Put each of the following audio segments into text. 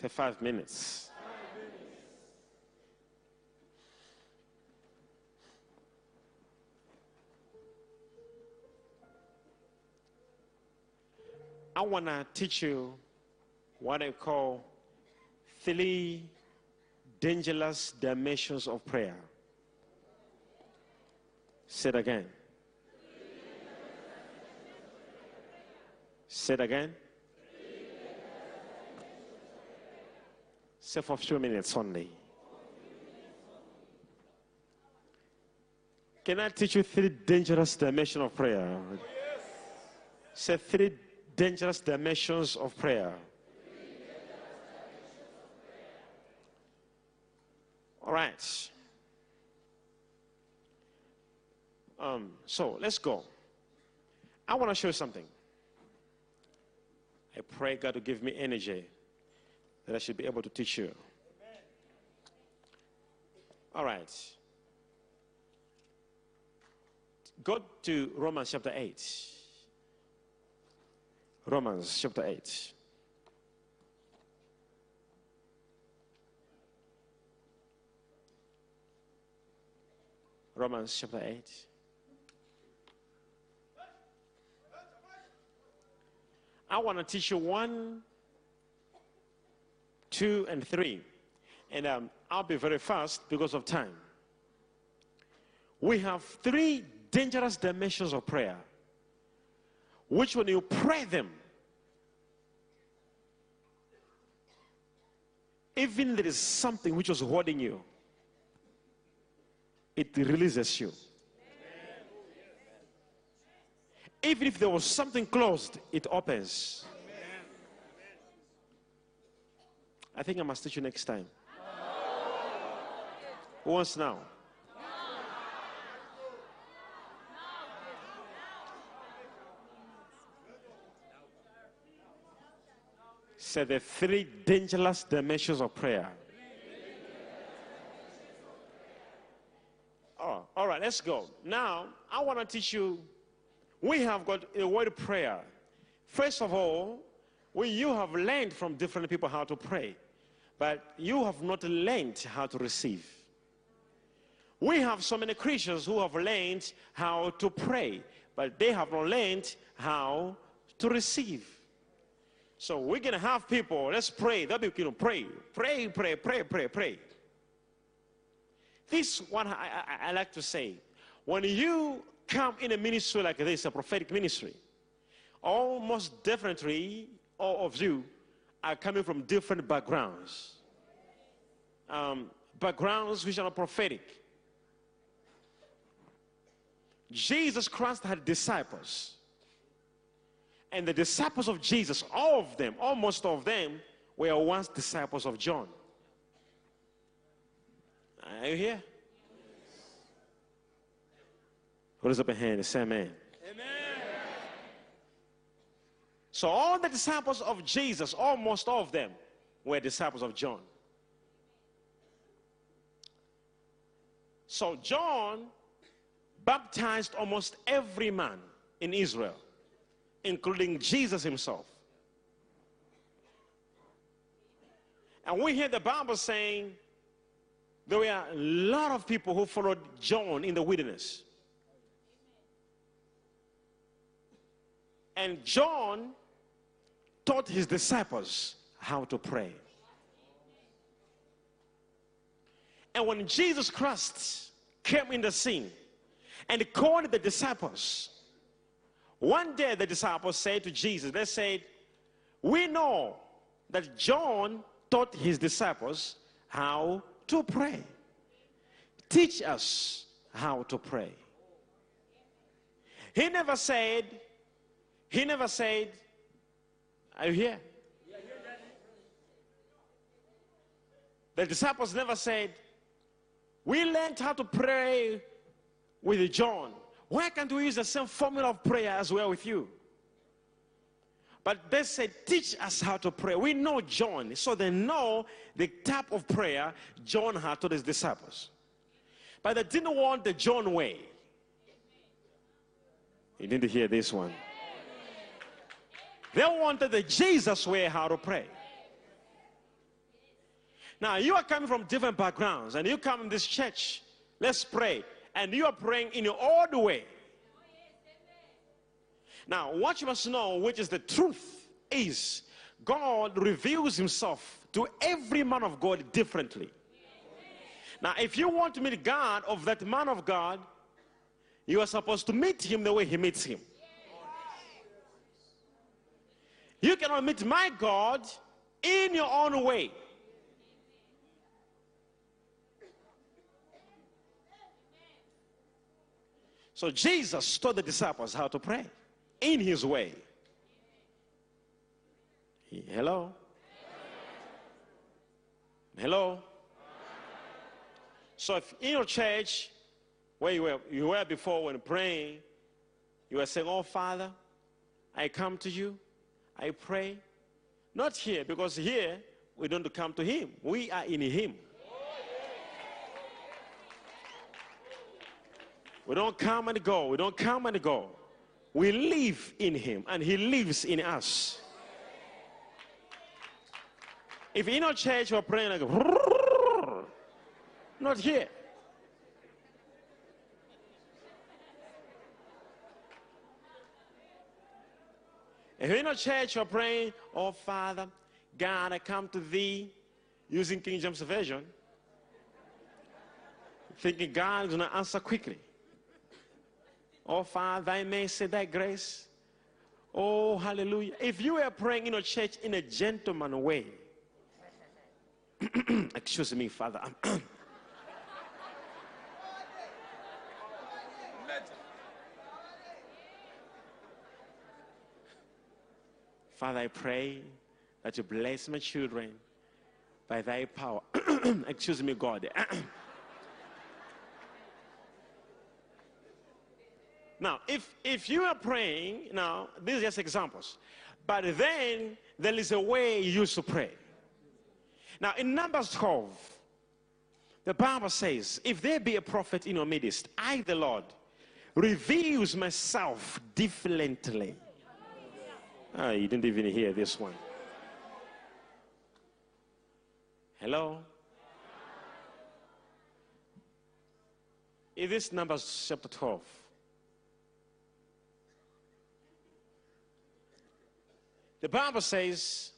Say five minutes. I want to teach you what I call three dangerous dimensions of prayer. Say it again. Say it again. Say for a few minutes only. Can I teach you three dangerous dimensions of prayer? Say three dangerous dimensions of prayer. All right. Um, so let's go. I want to show you something. I pray God to give me energy that I should be able to teach you. All right. Go to Romans chapter 8. Romans chapter 8. Romans chapter 8. I want to teach you one, two, and three. And um, I'll be very fast because of time. We have three dangerous dimensions of prayer, which when you pray them, even there is something which was holding you, it releases you. Even if there was something closed, it opens. I think I must teach you next time. Who wants now? Say the three dangerous dimensions of prayer. Oh, all right, let's go. Now, I want to teach you. We have got a word prayer. First of all, we, you have learned from different people how to pray, but you have not learned how to receive. We have so many Christians who have learned how to pray, but they have not learned how to receive. So we're going to have people, let's pray. They'll be, you know, pray, pray, pray, pray, pray, pray. This one I, I, I like to say. When you come in a ministry like this, a prophetic ministry, almost definitely all of you are coming from different backgrounds. Um, backgrounds which are prophetic. Jesus Christ had disciples. And the disciples of Jesus, all of them, almost all of them, were once disciples of John. Are you here? Hold up a hand and say amen. Amen. So all the disciples of Jesus, almost all of them, were disciples of John. So John baptized almost every man in Israel, including Jesus himself. And we hear the Bible saying there were a lot of people who followed John in the wilderness. And John taught his disciples how to pray. And when Jesus Christ came in the scene and called the disciples, one day the disciples said to Jesus, they said, We know that John taught his disciples how to pray. Teach us how to pray. He never said, he never said, Are you here? The disciples never said, We learned how to pray with John. Why can't we use the same formula of prayer as well with you? But they said, Teach us how to pray. We know John, so they know the type of prayer John had to his disciples. But they didn't want the John way. You need to hear this one. They wanted the Jesus way how to pray. Now, you are coming from different backgrounds and you come in this church. Let's pray. And you are praying in your own way. Now, what you must know, which is the truth, is God reveals himself to every man of God differently. Now, if you want to meet God of that man of God, you are supposed to meet him the way he meets him. You cannot meet my God in your own way. So Jesus taught the disciples how to pray in his way. Hello? Hello? So if in your church, where you were, you were before when praying, you were saying, Oh, Father, I come to you, I pray. Not here, because here we don't come to Him, we are in Him. We don't come and go, we don't come and go. We live in Him, and He lives in us. If in our church we're praying like, not here. If you're in a church you're praying, oh Father, God, I come to thee using King James Version, thinking God is going to answer quickly. Oh Father, thy mercy, thy grace. Oh, hallelujah. If you are praying in a church in a gentleman way, excuse me, Father. Father, I pray that you bless my children by thy power. Excuse me, God. now, if, if you are praying, now, these are just examples. But then there is a way you to pray. Now, in Numbers 12, the Bible says, If there be a prophet in your midst, I, the Lord, reveals myself differently Ah, you didn't even hear this one. Hello? In this Numbers chapter 12, the Bible says,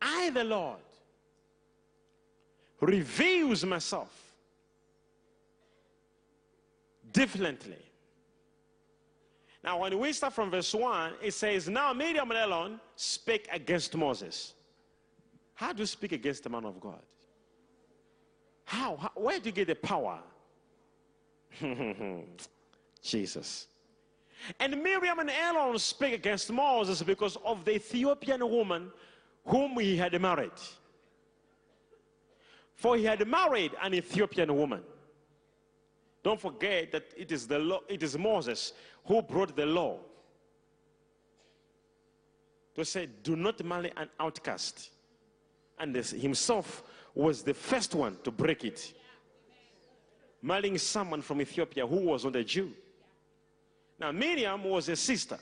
I, the Lord, reveals myself differently now, when we start from verse 1, it says, Now Miriam and Aaron spake against Moses. How do you speak against the man of God? How? How where do you get the power? Jesus. And Miriam and Aaron spake against Moses because of the Ethiopian woman whom he had married. For he had married an Ethiopian woman. Don't forget that it is the law, it is Moses who brought the law to say, do not marry an outcast. And this, himself was the first one to break it. Marrying someone from Ethiopia who was not a Jew. Now, Miriam was a sister,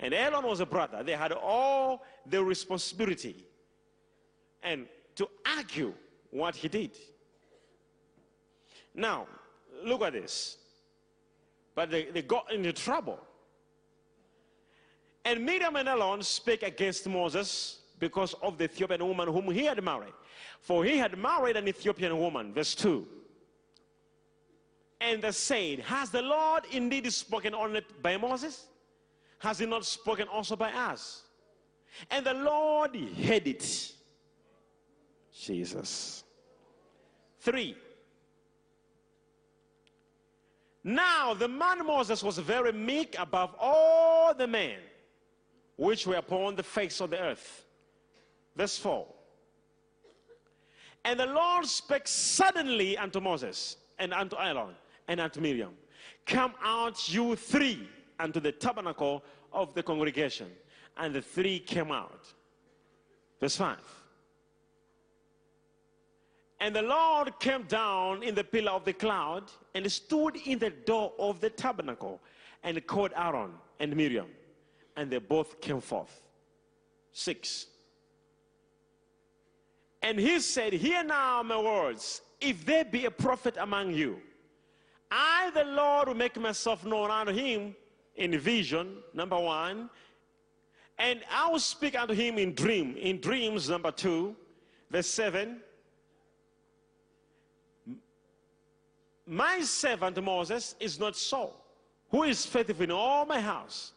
and Aaron was a brother. They had all the responsibility and to argue what he did. Now, look at this. But they, they got into trouble. And Miriam and Aaron spake against Moses because of the Ethiopian woman whom he had married. For he had married an Ethiopian woman. Verse 2. And they said, Has the Lord indeed spoken on it by Moses? Has he not spoken also by us? And the Lord heard it. Jesus. Three. Now, the man Moses was very meek above all the men which were upon the face of the earth. Verse 4. And the Lord spake suddenly unto Moses and unto Aaron and unto Miriam Come out, you three, unto the tabernacle of the congregation. And the three came out. Verse 5. And the Lord came down in the pillar of the cloud and stood in the door of the tabernacle and called Aaron and Miriam. And they both came forth. Six. And he said, Hear now my words. If there be a prophet among you, I, the Lord, will make myself known unto him in vision, number one. And I will speak unto him in dream, in dreams, number two, verse seven. My servant Moses is not so, who is faithful in all my house.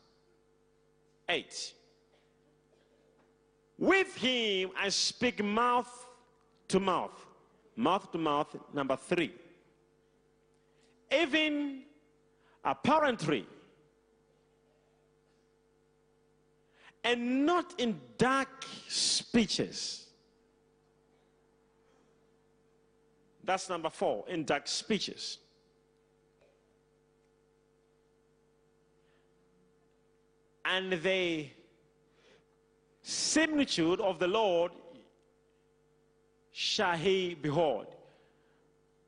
Eight. With him I speak mouth to mouth. Mouth to mouth, number three. Even apparently, and not in dark speeches. That's number four, in dark speeches. And the similitude of the Lord shall he behold.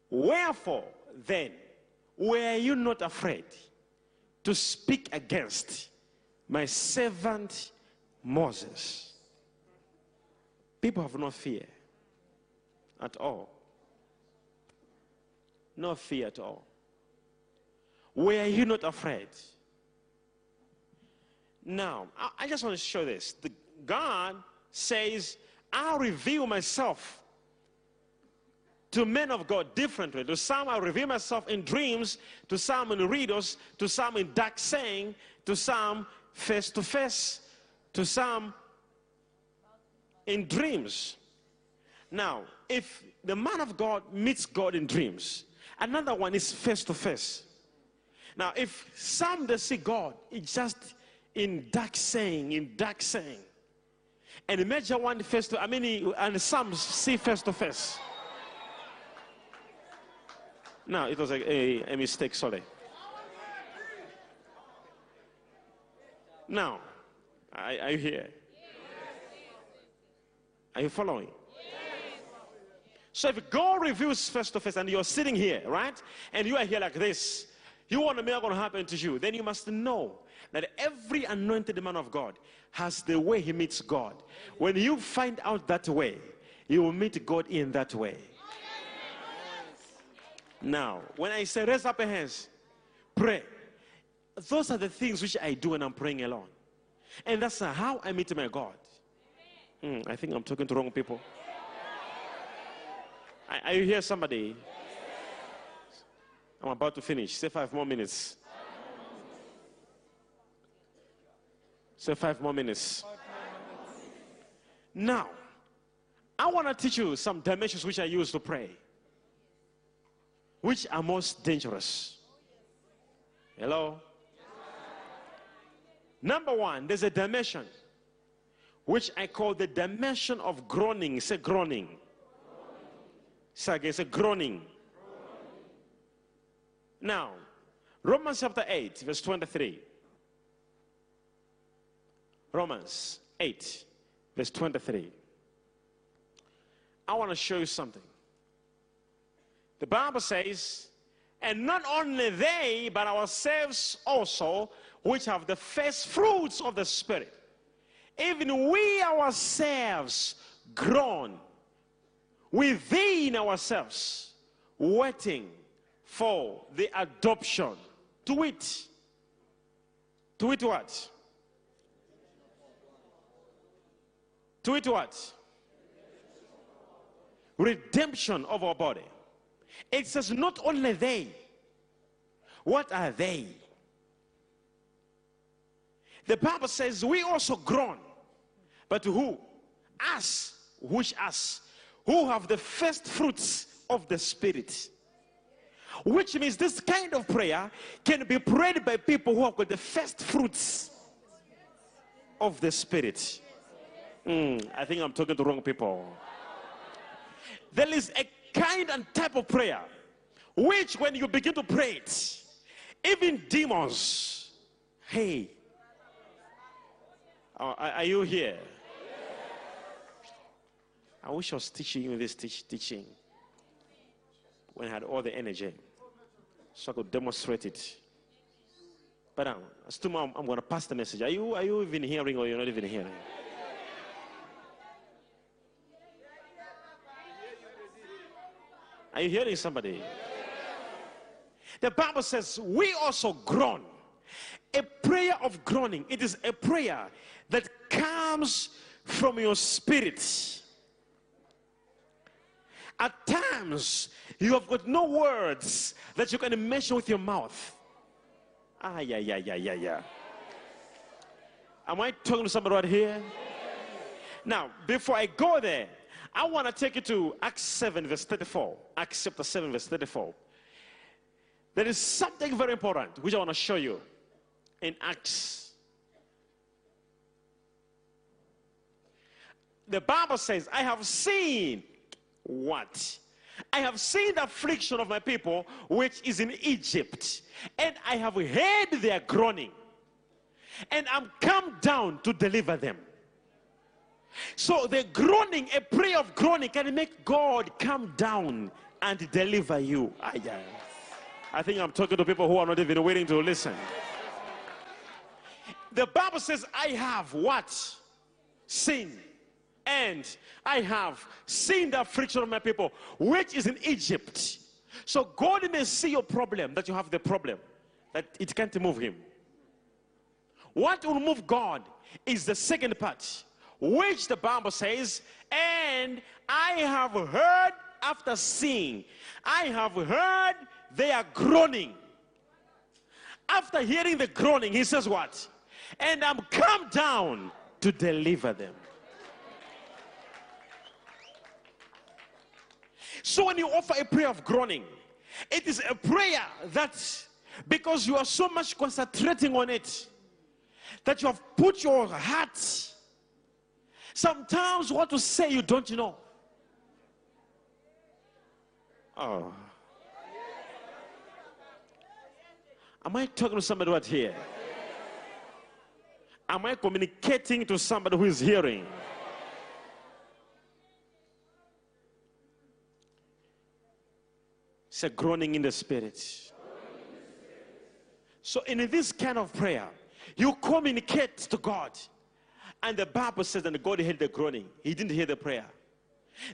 Wherefore then were you not afraid to speak against my servant Moses? People have no fear at all. No fear at all. Were you not afraid? Now, I, just want to show this. The God says, I'll reveal myself to men of God differently. To some, I reveal myself in dreams, to some in riddles, to some in dark saying, to some face to face, to some in dreams. Now, if the man of God meets God in dreams, another one is face to face. Now, if some they see God, it's just in dark saying, in dark saying. And the major one face to, I mean, and some see face to face. No, it was a, a, a mistake, sorry. Now, are, are you here? Are you following? So if God reveals face to face and you're sitting here, right? And you are here like this, you want a miracle to happen to you, then you must know that every anointed man of God has the way he meets God. When you find out that way, you will meet God in that way. Now, when I say raise up your hands, pray, those are the things which I do when I'm praying alone. And that's how I meet my God. Mm, I think I'm talking to wrong people. Are you here, somebody? I'm about to finish. Say five more minutes. Say five more minutes. Now, I want to teach you some dimensions which I use to pray, which are most dangerous. Hello? Number one, there's a dimension which I call the dimension of groaning. Say groaning. Say groaning. Now, Romans chapter 8, verse 23. Romans 8, verse 23. I want to show you something. The Bible says, and not only they, but ourselves also, which have the first fruits of the Spirit, even we ourselves groan within ourselves, waiting for the adoption. To it. To it what? To it what? Redemption of our body. It says not only they. What are they? The Bible says we also groan. But who? Us. Which us? Who have the first fruits of the Spirit. Which means this kind of prayer can be prayed by people who have got the first fruits of the Spirit. Mm, I think I'm talking to wrong people. There is a kind and type of prayer which, when you begin to pray it, even demons, hey, are, are you here? I wish I was teaching you this teach, teaching when I had all the energy so I could demonstrate it. But um, I'm, I'm going to pass the message. Are you, are you even hearing or you're not even hearing? Are you hearing somebody? The Bible says, We also groan. A prayer of groaning, it is a prayer that comes from your spirit. At times, you have got no words that you can mention with your mouth. Ah, yeah, yeah, yeah, yeah, yeah. Am I talking to somebody right here? Now, before I go there, I want to take you to Acts 7, verse 34. Acts chapter 7, verse 34. There is something very important which I want to show you in Acts. The Bible says, I have seen what? I have seen the affliction of my people which is in Egypt, and I have heard their groaning, and I'm come down to deliver them. So the groaning, a prayer of groaning, can make God come down and deliver you. Ah, I think I'm talking to people who are not even waiting to listen. The Bible says, I have what? Sin. And I have seen the affliction of my people, which is in Egypt. So God may see your problem, that you have the problem, that it can't move him. What will move God is the second part, which the Bible says, and I have heard after seeing, I have heard they are groaning. After hearing the groaning, he says, What? And I'm come down to deliver them. So when you offer a prayer of groaning, it is a prayer that because you are so much concentrating on it that you have put your heart sometimes what to say you don't know oh Am I talking to somebody right here? Am I communicating to somebody who is hearing? A groaning in the spirit. So, in this kind of prayer, you communicate to God. And the Bible says that God heard the groaning, He didn't hear the prayer.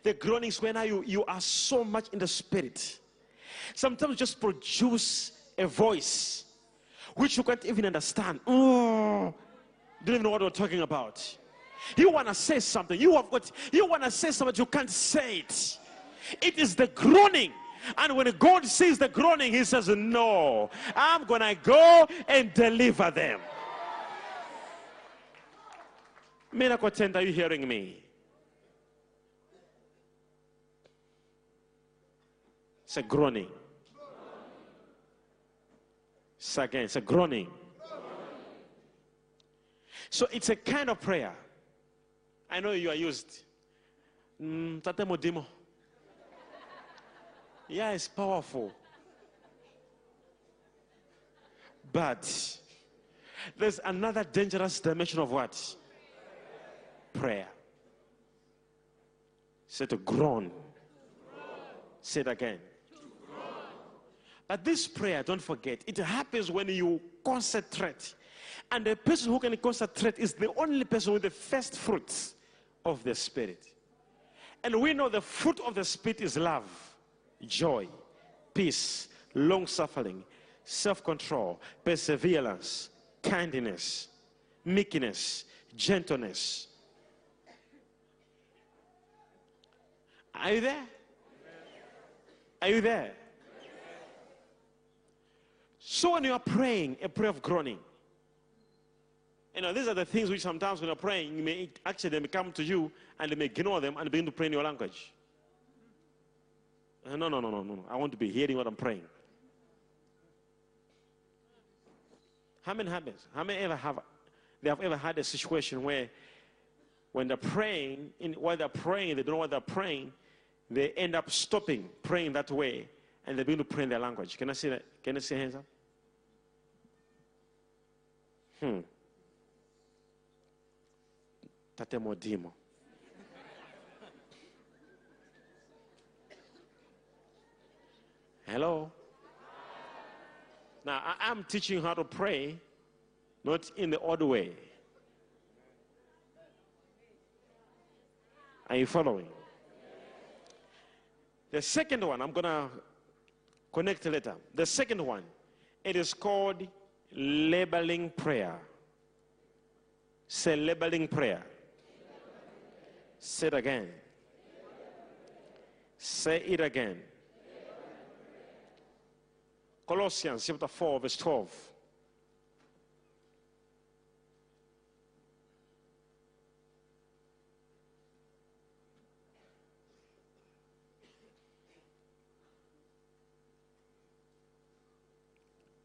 The groaning is when you, you are so much in the spirit. Sometimes just produce a voice which you can't even understand. Oh, don't even know what we're talking about. You want to say something. You have got. You want to say something. You can't say it. It is the groaning. And when God sees the groaning, He says, "No, I'm gonna go and deliver them." Miracle tent, are you hearing me? It's a groaning. It's again, it's a groaning. So it's a kind of prayer. I know you are used. Mm, Yeah, it's powerful. But there's another dangerous dimension of what? Prayer. Say to groan. Say it again. But this prayer, don't forget, it happens when you concentrate. And the person who can concentrate is the only person with the first fruits of the Spirit. And we know the fruit of the Spirit is love, joy, peace, long suffering, self control, perseverance, kindness, meekness, gentleness. Are you there? Are you there? So when you are praying a prayer of groaning, you know, these are the things which sometimes when you're praying, you may actually they may come to you and they may ignore them and begin to pray in your language. Uh, no, no, no, no, no. I want to be hearing what I'm praying. How many happens? How many ever have they have ever had a situation where when they're praying, in, while they're praying, they don't know what they're praying, they end up stopping praying that way and they begin to pray in their language. Can I see that? Can I see hands up? Hmm. Tate Hello? Now, I am teaching how to pray, not in the odd way. Are you following? The second one, I'm going to connect later. The second one, it is called labeling prayer. Say labeling prayer. Say it again. Say it again. Colossians chapter 4, verse 12.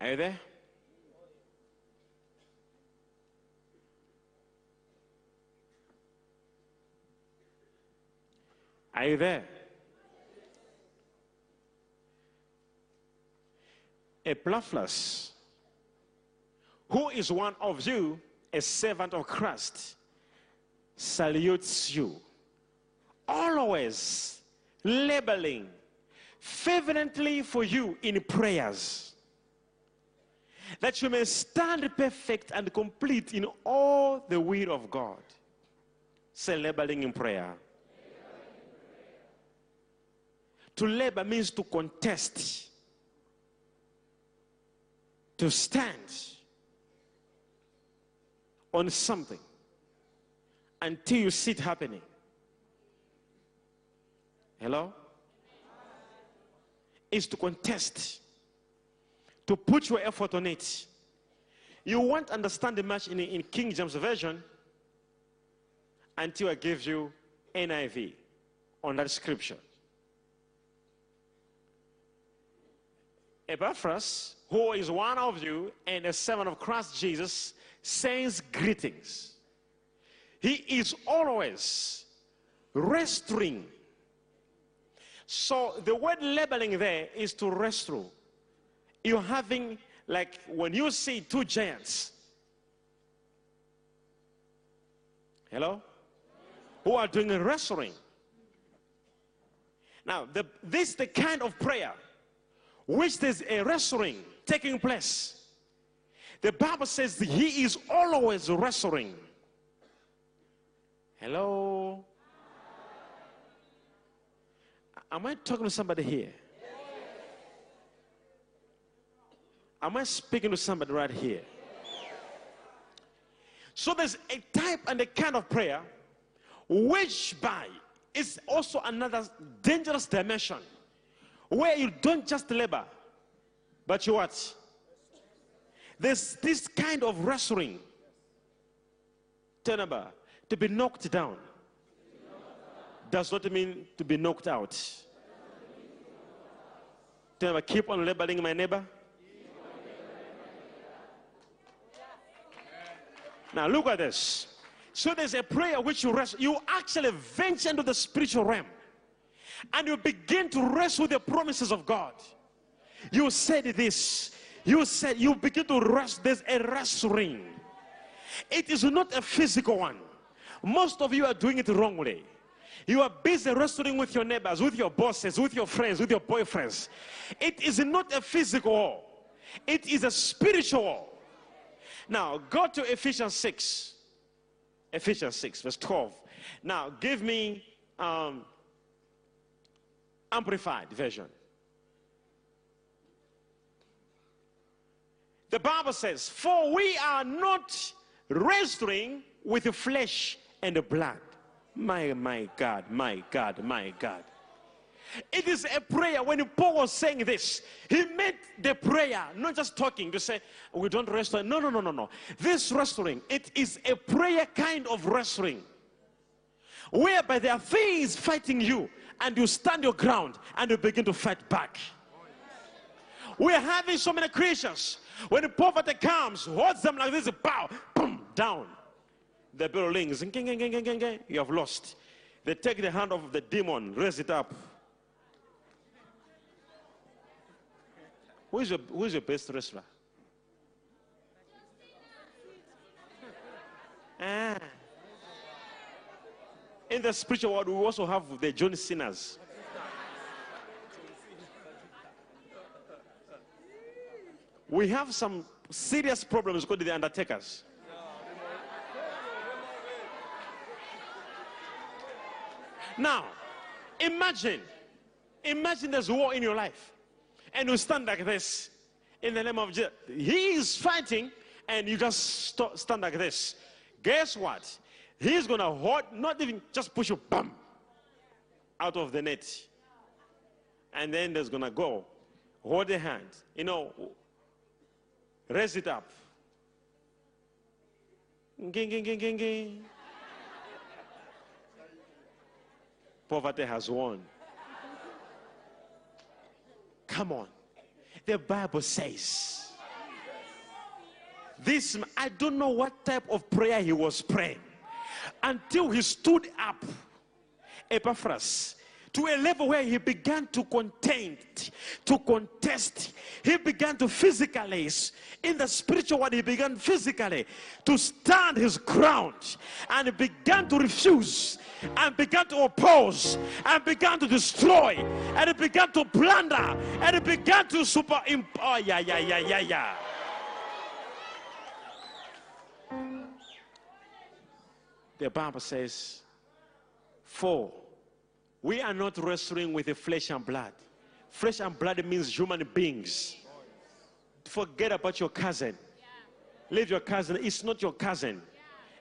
Are you there? Are you there? Epaphras, who is one of you, a servant of Christ, salutes you, always labeling fervently for you in prayers, that you may stand perfect and complete in all the will of God. Say labeling in prayer. To labor means to contest, to stand on something until you see it happening. Hello? Is to contest, to put your effort on it. You won't understand the match in, in King James Version until I give you NIV on that scripture. Epaphras, who is one of you and a servant of Christ Jesus, sends greetings. He is always restoring. So the word labeling there is to restore. You're having, like, when you see two giants, hello, who are doing wrestling. Now, the, this is the kind of prayer which there's a wrestling taking place. The Bible says he is always wrestling. Hello? Am I talking to somebody here? Am I speaking to somebody right here? So there's a type and a kind of prayer which by is also another dangerous dimension where you don't just labor, but you what? There's this kind of wrestling. Tenaba, to be knocked down does not mean to be knocked out. Tenaba, keep on labeling my neighbor. Now look at this. So there's a prayer which you rest, you actually venture into the spiritual realm and you begin to wrestle with the promises of God. You said this. You said you begin to rest. There's a wrestling. It is not a physical one. Most of you are doing it wrongly. You are busy wrestling with your neighbors, with your bosses, with your friends, with your boyfriends. It is not a physical, it is a spiritual. Now, go to Ephesians 6. Ephesians 6, verse 12. Now, give me um, Amplified version. The Bible says, For we are not wrestling with the flesh and the blood. My, my God, my God, my God. It is a prayer. When Paul was saying this, he made the prayer, not just talking to say, we don't wrestle. No, no, no, no, no. This wrestling, it is a prayer kind of wrestling. Whereby there are things fighting you and you stand your ground and you begin to fight back. We're having so many Christians. When poverty comes, holds them like this, bow, boom, down. The bell rings, you have lost. They take the hand of the demon, raise it up. Who is your, who is your best wrestler? Ah. In the spiritual world, we also have the John Cena's. We have some serious problems called the undertakers. Now, imagine Imagine there's war in your life, and you stand like this in the name of Jesus. He is fighting, and you just st- stand like this. Guess what? He's gonna hold, not even just push you, bam, out of the net, and then there's gonna go. Hold the hand, you know, raise it up. Ging, ging, ging, ging, ging. Poverty has won. Come on. The Bible says, this, I don't know what type of prayer he was praying until he stood up, Epaphras, to a level where he began to contend, to contest. He began to physically, in the spiritual world, he began physically to stand his ground and began to refuse and began to oppose and began to destroy and he began to plunder and he began to super. Oh, yeah, yeah, yeah, yeah, yeah. The Bible says, For we are not wrestling with the flesh and blood. Flesh and blood means human beings. Forget about your cousin. Leave your cousin. It's not your cousin.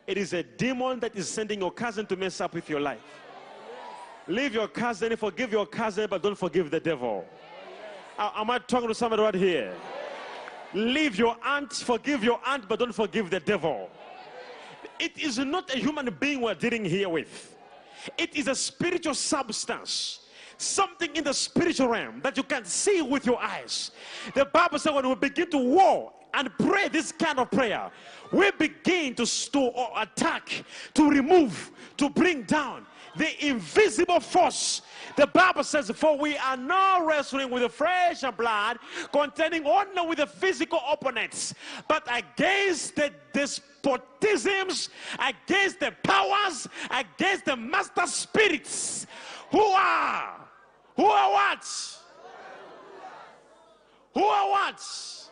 It is a demon that is sending your cousin to mess up with your life. Leave your cousin, forgive your cousin, but don't forgive the devil. Uh, am I talking to somebody right here? Leave your aunt, forgive your aunt, but don't forgive the devil. It is not a human being we're dealing here with, it is a spiritual substance. Something in the spiritual realm that you can see with your eyes. The Bible says when we begin to war and pray this kind of prayer, we begin to store or attack, to remove, to bring down the invisible force. The Bible says, For we are not wrestling with the flesh and blood, contending only with the physical opponents, but against the despotisms, against the powers, against the master spirits who are, who are what? Who are what?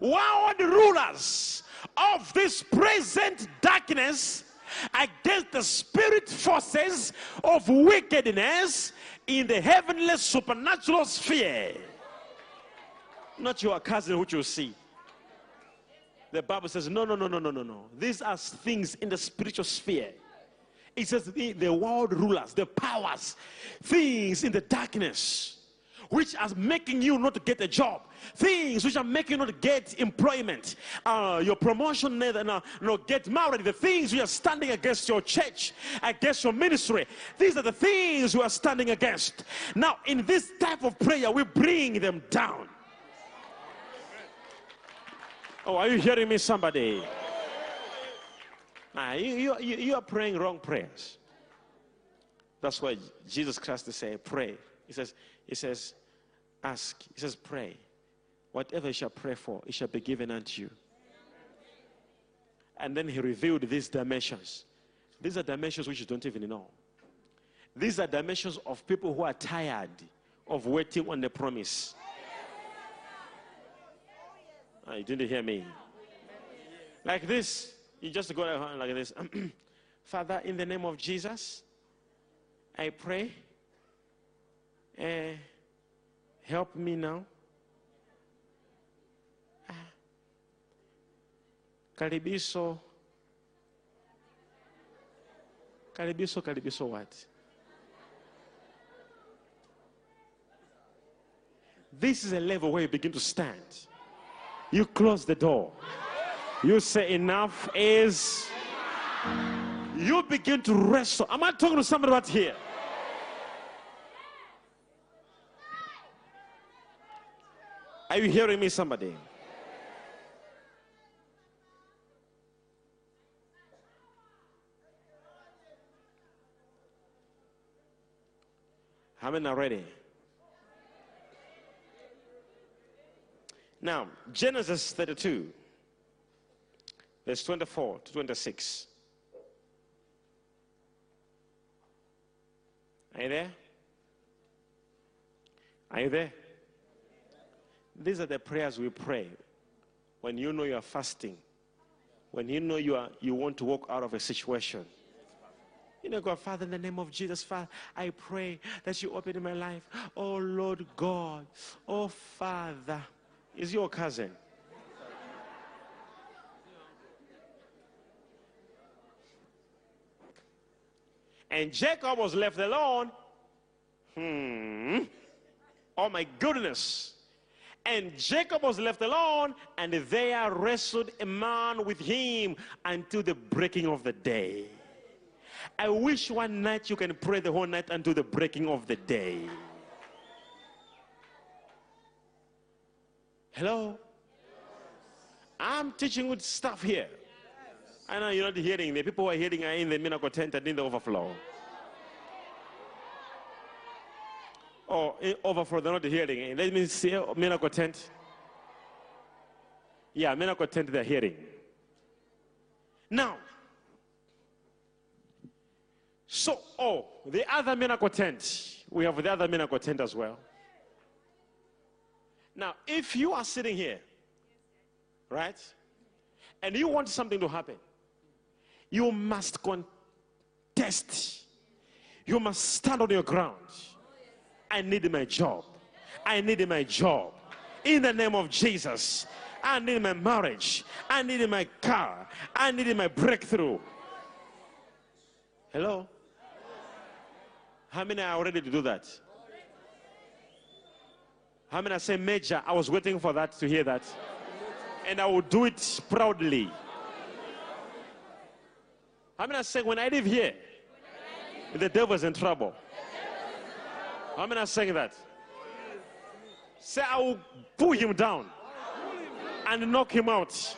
World rulers of this present darkness against the spirit forces of wickedness in the heavenly supernatural sphere. Not your cousin, which you see. The Bible says, no, no, no, no, no, no, no. These are things in the spiritual sphere. It says the, the world rulers, the powers, things in the darkness, which are making you not to get a job, things which are making you not get employment, uh, your promotion, neither, no, no, get married, the things which are standing against your church, against your ministry. These are the things we are standing against. Now, in this type of prayer, we bring them down. Oh, are you hearing me, somebody? Nah, you, you, you are praying wrong prayers. That's why Jesus Christ says, pray. He says, he says, ask. He says, pray. Whatever you shall pray for, it shall be given unto you. And then he revealed these dimensions. These are dimensions which you don't even know. These are dimensions of people who are tired of waiting on the promise. Oh, you didn't hear me. Like this, you just go like this. Father, in the name of Jesus, I pray. Uh, help me now. Ah. Karibiso. Karibiso, karibiso what? This is a level where you begin to stand. You close the door. You say, Enough is. You begin to wrestle. Am I talking to somebody right here? Are you hearing me, somebody? How many are ready? Now, Genesis 32, verse 24 to 26. Are you there? Are you there? These are the prayers we pray when you know you are fasting, when you know you, are, you want to walk out of a situation. You know, God, Father, in the name of Jesus, Father, I pray that you open my life. Oh, Lord God. Oh, Father. Is your cousin? And Jacob was left alone. Hmm. Oh, my goodness. And Jacob was left alone, and there wrestled a man with him until the breaking of the day. I wish one night you can pray the whole night until the breaking of the day. Hello? I'm teaching with stuff here. I know you're not hearing. The people who are hearing are in the miracle tent and in the overflow. Oh, in overflow, they're not hearing. Eh, let me see oh, miracle tent. Yeah, miracle tent, they're hearing. Now, so, oh, the other miracle tent. We have the other miracle tent as well. Now, if you are sitting here, right, and you want something to happen, you must contest. You must stand on your ground. I need my job. I need my job. In the name of Jesus. I need my marriage. I need my car. I need my breakthrough. Hello? How many are ready to do that? How many I say major? I was waiting for that to hear that. And I will do it proudly. How many I say when I live here, the devil's in trouble? Many are saying that? Say I will pull him down and knock him out.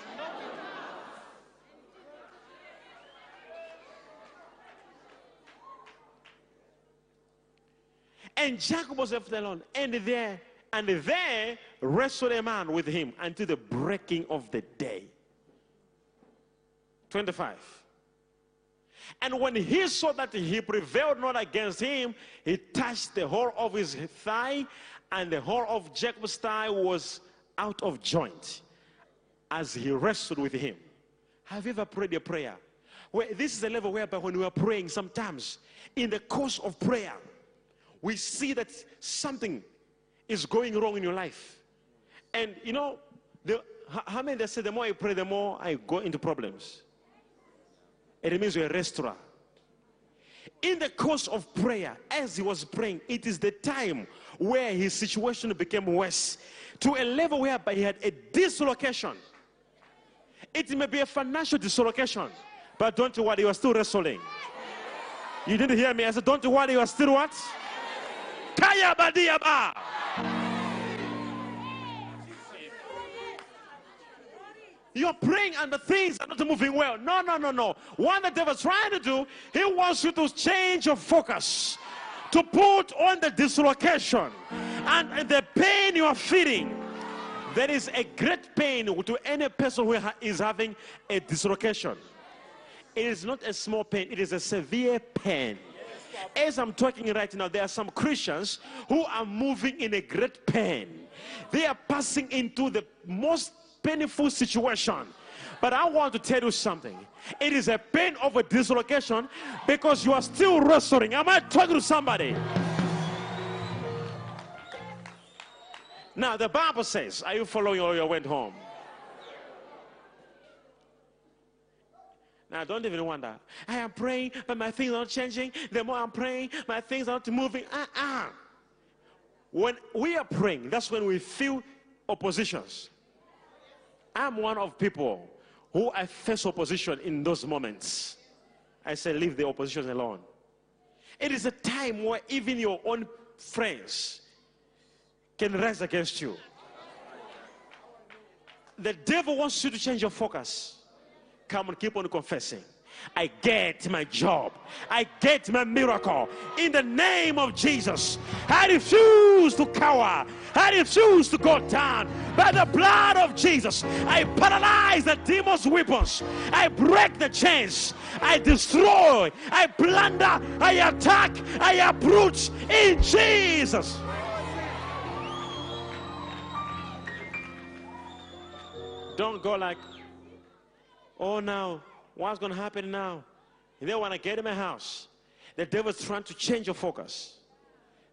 And Jacob was left alone. And there, and there wrestled a man with him until the breaking of the day. 25. And when he saw that he prevailed not against him, he touched the whole of his thigh, and the whole of Jacob's thigh was out of joint as he wrestled with him. Have you ever prayed a prayer? Where this is a level whereby when we are praying, sometimes in the course of prayer, we see that something is going wrong in your life. And you know, the, how many they say the more I pray, the more I go into problems? It you're a restaurant. In the course of prayer, as he was praying, it is the time where his situation became worse to a level whereby he had a dislocation. It may be a financial dislocation, but don't you worry, you are still wrestling. You didn't hear me. I said, don't you worry, you are still what? Kaya Badiaba. You're praying and the things are not moving well. No, no, no, no. What the devil's trying to do, he wants you to change your focus, to put on the dislocation and the pain you are feeling. There is a great pain to any person who is having a dislocation. It is not a small pain, it is a severe pain. As I'm talking right now, there are some Christians who are moving in a great pain. They are passing into the most painful situation. But I want to tell you something. It is a pain of a dislocation because you are still wrestling. Am I talking to somebody? Now, the Bible says, Are you following or you went home? Now, don't even wonder. I am praying, but my things are not changing. The more I'm praying, my things are not moving. Uh-uh. When we are praying, that's when we feel oppositions. I'm one of people who I face opposition in those moments. I say, leave the opposition alone. It is a time where even your own friends can rise against you. The devil wants you to change your focus. Come and keep on confessing. I get my job. I get my miracle. In the name of Jesus, I refuse to cower. I refuse to go down. By the blood of Jesus, I paralyze the demon's weapons. I break the chains. I destroy. I plunder. I attack. I uproot in Jesus. Don't go like Oh, now, what's going to happen now? They want to get in my house. The devil's trying to change your focus.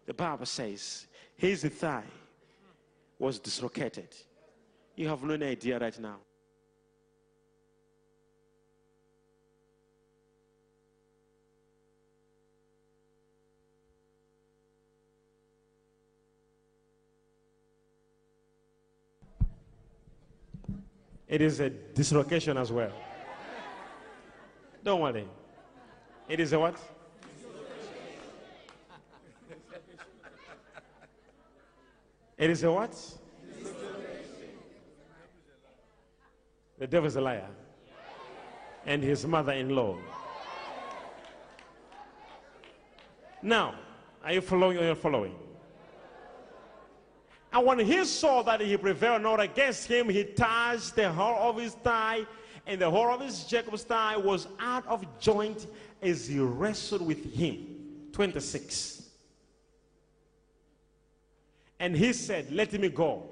The Bible says his thigh was dislocated. You have no idea right now. It is a dislocation as well. Don't worry. It is a what? It is a what? The devil is a liar. And his mother in law. Now, are you following or you following? And when he saw that he prevailed not against him, he touched the whole of his thigh, and the whole of his Jacob's thigh was out of joint as he wrestled with him. 26. And he said, Let me go,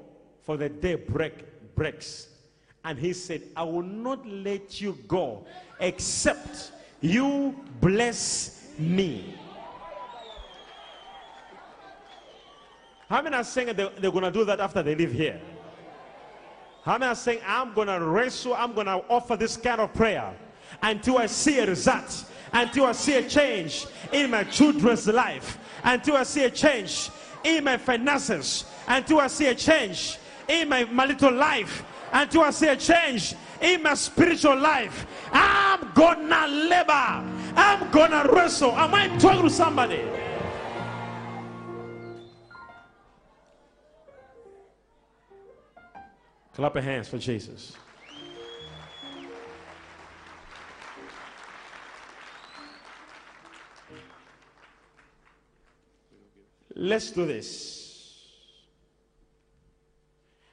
for the day break breaks. And he said, I will not let you go except you bless me. How many are saying they, they're going to do that after they leave here? How many are saying, I'm going to wrestle, I'm going to offer this kind of prayer until I see a result, until I see a change in my children's life, until I see a change in my finances, until I see a change in my, little life, until I see a change in my spiritual life. I'm gonna labor, I'm gonna wrestle. Am I talking to somebody? Clap your hands for Jesus. Let's do this.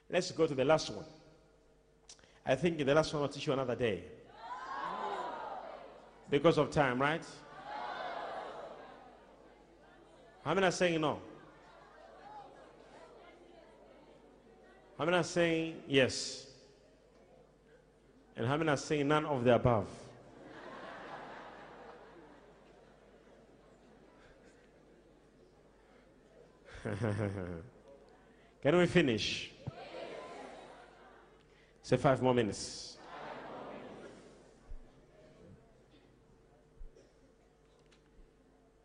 Let's go to the last one. I think the last one will teach you another day. Because of time, right? How many are saying no? How many are saying yes? And how many are saying none of the above? Can we finish? Say five more minutes.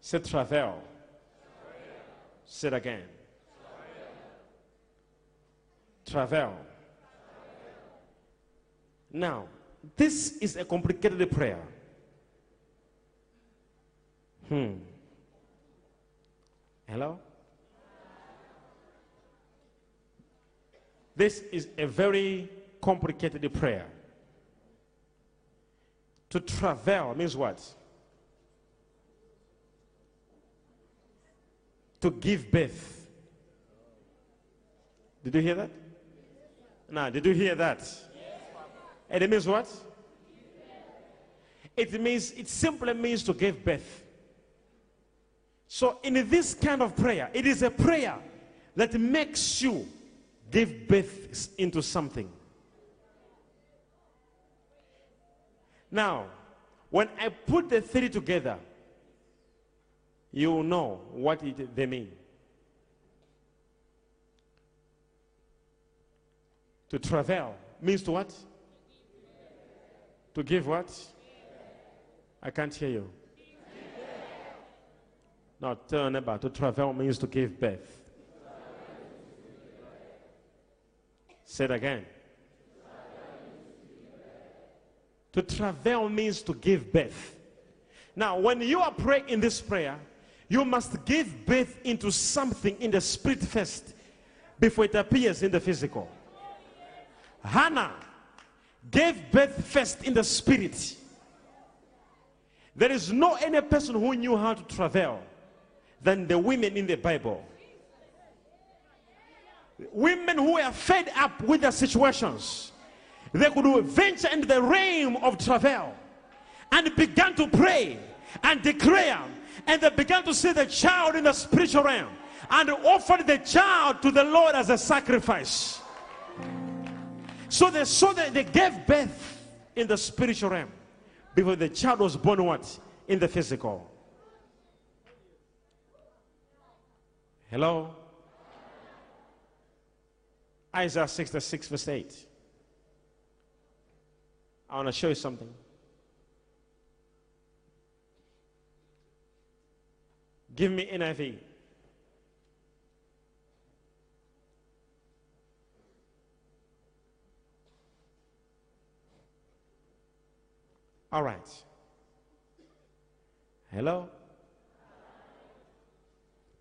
Say travel. Say it again travel. Now, this is a complicated prayer. Hmm. Hello? This is a very complicated prayer. To travel means what? To give birth. Did you hear that? Now, did you hear that? Yes, and it means what? It means, it simply means to give birth. So, in this kind of prayer, it is a prayer that makes you give birth into something. Now, when I put the three together, you know what it, they mean. To travel means to what? To give what? I can't hear you. Now turn about. To travel means to give birth. Say it again. To travel means to give birth. Now, when you are praying in this prayer, you must give birth into something in the spirit first before it appears in the physical. Hannah gave birth first in the spirit. There is no any person who knew how to travel than the women in the Bible. Women who were fed up with their situations, they could venture into the realm of travel and began to pray and declare, and they began to see the child in the spiritual realm and offered the child to the Lord as a sacrifice. So they saw that they gave birth in the spiritual realm before the child was born what? In the physical. Hello? Isaiah 66, verse 8. I want to show you something. Give me NIV. All right. Hello?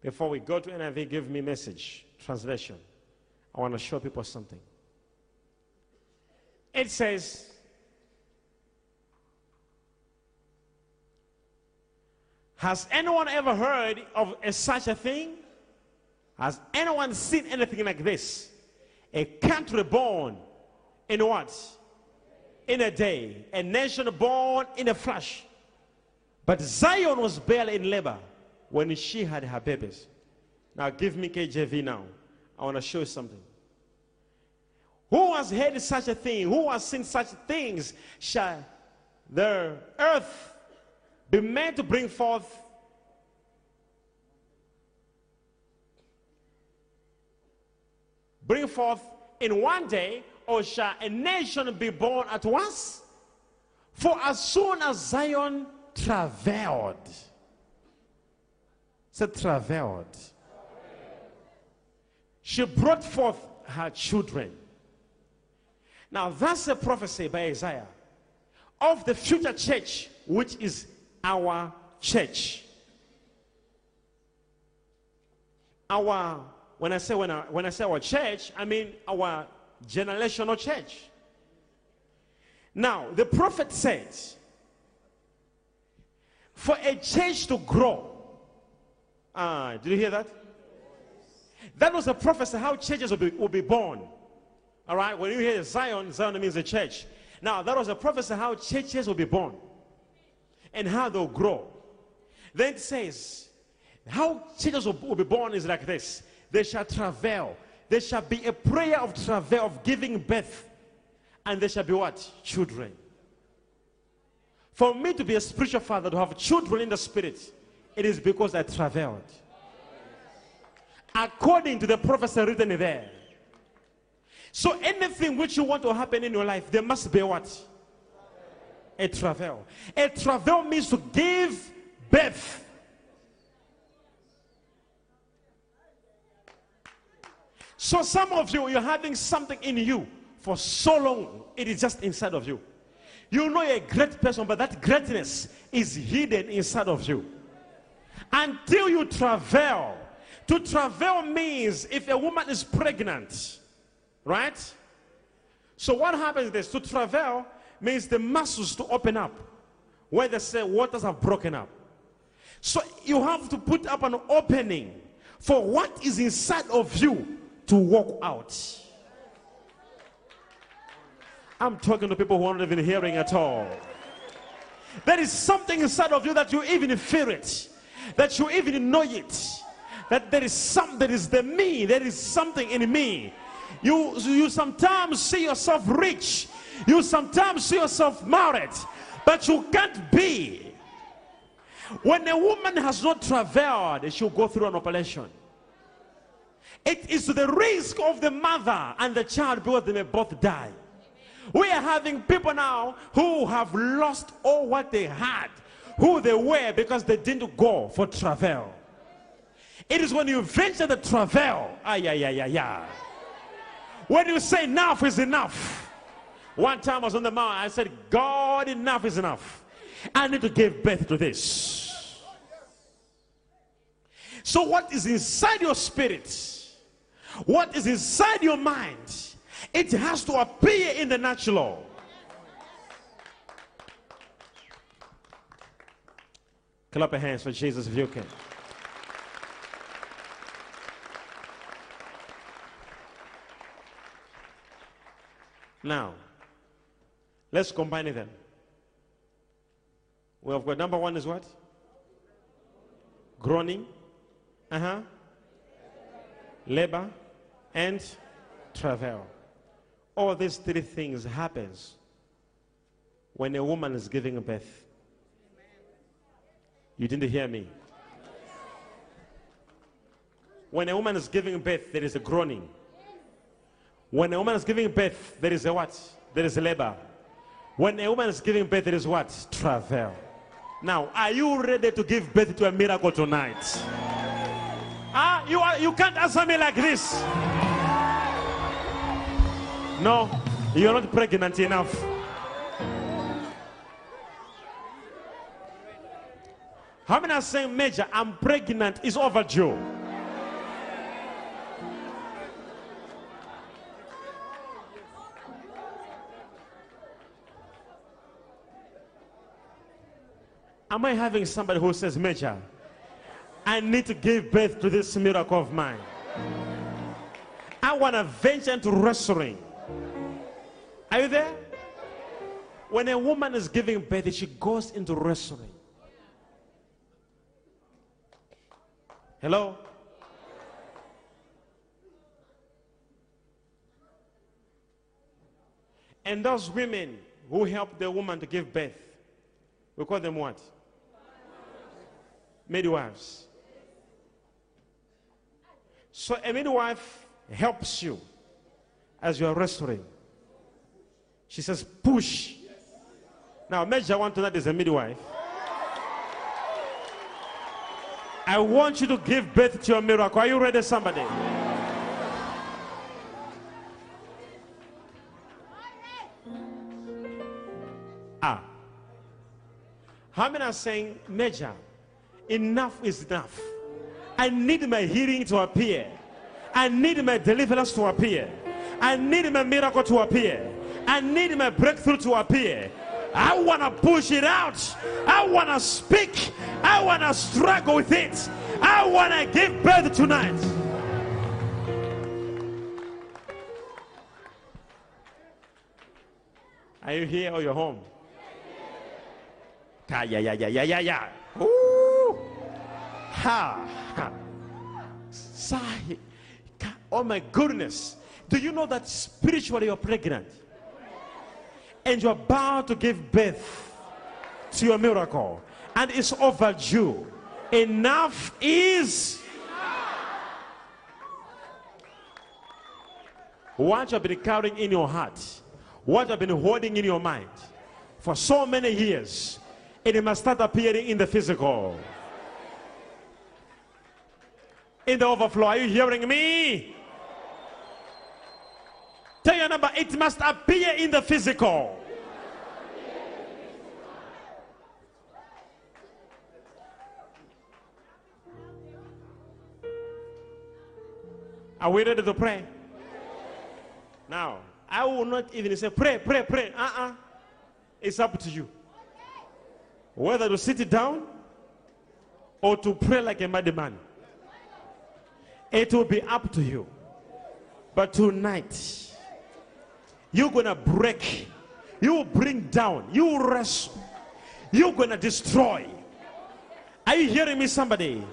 Before we go to NIV, give me message, translation. I want to show people something. It says, Has anyone ever heard of a, such a thing? Has anyone seen anything like this? A country born in what? In a day. A nation born in a flash. But Zion was barely in labor when she had her babies. Now give me KJV now. I want to show you something. Who has heard such a thing? Who has seen such things? Shall the earth be made to bring forth bring forth in one day, or shall a nation be born at once? For as soon as Zion traveled, said traveled, she brought forth her children. Now, that's a prophecy by Isaiah of the future church, which is our church. Our, when I say when I, when I say our church, I mean our generational church. Now, the prophet says, for a church to grow, ah, did you hear that? That was a prophecy how churches will be, will be born. All right, when you hear Zion, Zion means a church. Now, that was a prophecy how churches will be born and how they'll grow. Then it says, how churches will, will be born is like this they shall travail. There shall be a prayer of travail, of giving birth, and there shall be what? Children. For me to be a spiritual father, to have children in the spirit, it is because I traveled. According to the prophecy written there. So anything which you want to happen in your life, there must be what? A travel. A travel means to give birth. So some of you, you're having something in you for so long, it is just inside of you. You know you're a great person, but that greatness is hidden inside of you. Until you travel. To travel means if a woman is pregnant, Right? So what happens is to travel means the muscles to open up where they say waters have broken up. So you have to put up an opening for what is inside of you to walk out. I'm talking to people who aren't even hearing at all. There is something inside of you that you even feel it, that you even know it, that there is some, there is the me, there is something in me you, you sometimes see yourself rich. You sometimes see yourself married. But you can't be. When a woman has not traveled, she'll go through an operation. It is to the risk of the mother and the child because they may both die. We are having people now who have lost all what they had, who they were because they didn't go for travel. It is when you venture the travel, ah, yeah, yeah, yeah, yeah. When you say enough is enough. One time I was on the mountain, I said, God, enough is enough. I need to give birth to this. So, what is inside your spirit? What is inside your mind? It has to appear in the natural. Clap your hands for Jesus if you can. Now, let's combine them. We have got number one is what? Groaning. Uh huh. Labor and travail. All these three things happens when a woman is giving birth. You didn't hear me. When a woman is giving birth, there is a groaning. When a woman is giving birth, there is a what? There is a labor. When a woman is giving birth, there is what? Travel. Now, are you ready to give birth to a miracle tonight? Ah, you are, you can't answer me like this. No, you're not pregnant enough. How many are saying, Major, I'm pregnant, it's overdue? Am I having somebody who says, Major, I need to give birth to this miracle of mine? I want to venture into wrestling. Are you there? When a woman is giving birth, she goes into wrestling. Hello? And those women who help the woman to give birth, we call them what? Midwives. So a midwife helps you as you are wrestling. She says, push. Now, Major tonight is a midwife. I want you to give birth to your miracle. Are you ready, somebody? Ah. How many are saying, Major, enough is enough? I need my healing to appear. I need my deliverance to appear. I need my miracle to appear. I need my breakthrough to appear. I want to push it out. I want to speak. I want to struggle with it. I want to give birth tonight. Are you here or you're home? Yeah, yeah, yeah, yeah, yeah, yeah. Ooh. Ha. ha. Oh my goodness. Do you know that spiritually you're pregnant? And you're about to give birth to your miracle. And it's overdue. Enough is. What you've been carrying in your heart, what you've been holding in your mind for so many years, it must start appearing in the physical. In the overflow. Are you hearing me? Tell your number, it must appear in the physical. Are we ready to pray? Now, I will not even say, pray, pray, pray. Uh uh It's up to you. Whether to sit down or to pray like a madman, it will be up to you. But tonight, you're gonna break, You will bring down, You will wrestle, you're gonna destroy. Are you hearing me, somebody?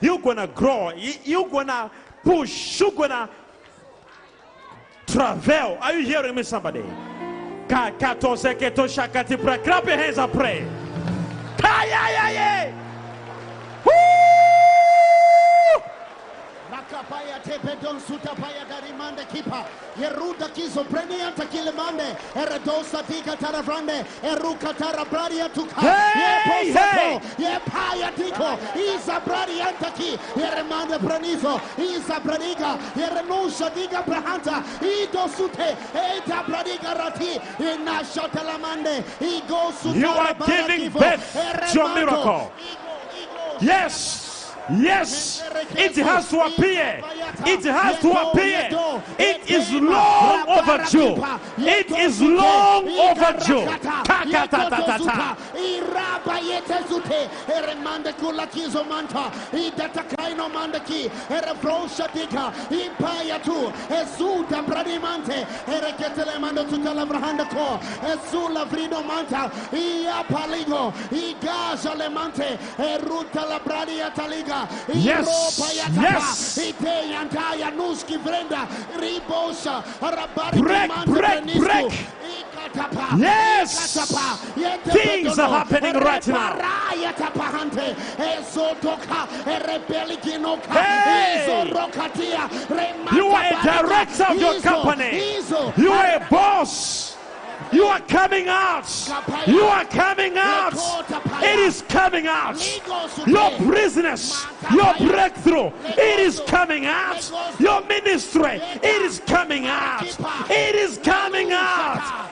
You're gonna grow, you're gonna push, you're gonna travel. Are you hearing me, somebody? Clap your hands and pray. Tepedon sutapaya darimande kipa. Yeruda kizo prenianta kilemande. Eredosa tika taravrande. Eruka tarabradia tuka. Hey, Ye hey. posato. Tiko. Isa bradianta ki. Yeremande pranizo. Isa bradiga. Yerenusha diga brahanta. Ido sute. Eta bradiga rati. Ina shatalamande. Igo sutara You are giving birth to your miracle. Yes. Yes, it has to appear. It has to appear. It is long overdue. It is long overdue. Ta-ta-ta-ta-ta-ta. iraba yete zute eremande kula kizo manta idata kaino mande ki erebrosha dika impaya tu ezuta pradimante ereketele mando tuta la brahanda ko ezula vrido manta ia paligo igaja le eruta la bradia Yes, yes. ite yantaya nuski vrenda ribosha rabari Break, break, break. Yes. Things are happening right now. Reparayatapahante. Ezotoka. Erebelikinoka. Hey. You are a director of your company. You are a boss. You are coming out. You are coming out. It is coming out. Your business, your breakthrough, it is coming out. Your ministry, it is coming out. It is coming out.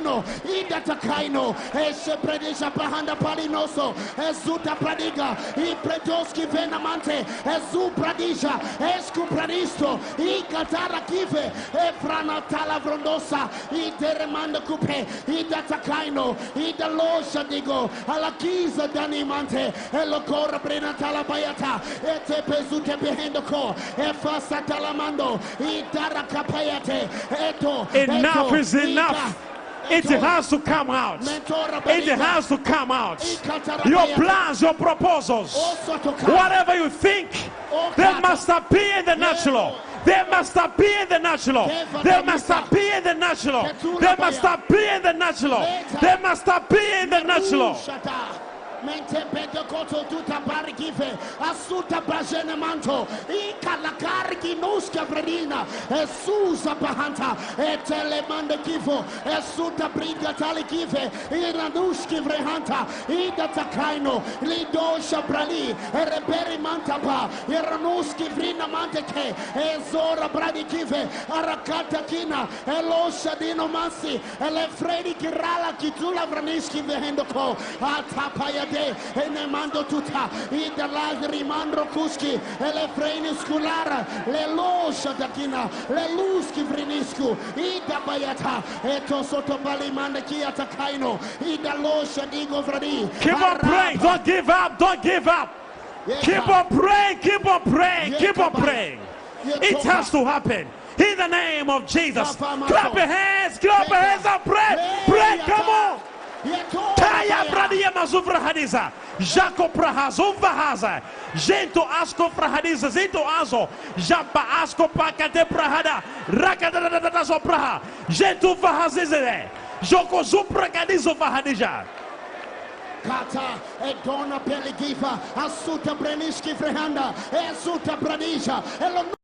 takaino, e se predisha pahanda palinoso, e zuta pradiga, i predoski venamante, e zu pradisha, escu pradisto, i katara kive, e frana tala vrondosa, i teremanda cupe, i datakaino, i losha digo, alla chiesa d'animante, e lo corra brena tala bayata, e te pesute behendo ko, e fasa talamando, i dara kapayate, eto, Enough is enough. It has to come out. It has to come out. Your plans, your proposals, whatever you think, they must appear in the natural. They must appear in the natural. They must appear in the natural. They must appear in the natural. They must appear in the natural. Mente pentecoto tutta parichife, assuta brasene manto, ica la carichi nusca vredina, e susa bahanta, e telemande kifo, e suta briga tali kife, i ranuski vrehanta, ida takaino, lidosha brali, e reperi mantapa, i ranuski vrina manteke, e zora bradi kife, arakata kina, e losha dino masi, e kirala kitula vraniski vehendo ko, atapaya de, e ne mando tutta, i lagri mandro kuski, e le freni sculara, le losha dakina, le luski vrinisku, i bayata, e to sotto bali manda kia takaino, losha digo vradi. Keep on praying. Don't give up. Don't give up. Keep on praying. Keep on praying. Keep on praying. It has to happen. In the name of Jesus. Clap your hands. Clap your hands and pray. Pray. Come on. Kaya pradiya mazufra hadiza. Jaco prahazufra haza. Gento asco prahadiza. Zento azo. Japa asco pacate prahada. Rakadadadada sopraha. Gento fahazizere. Né? Joko zupra kadizo fahadija. Kata e dona peligifa. Asuta preniski frehanda. É Suta pradija.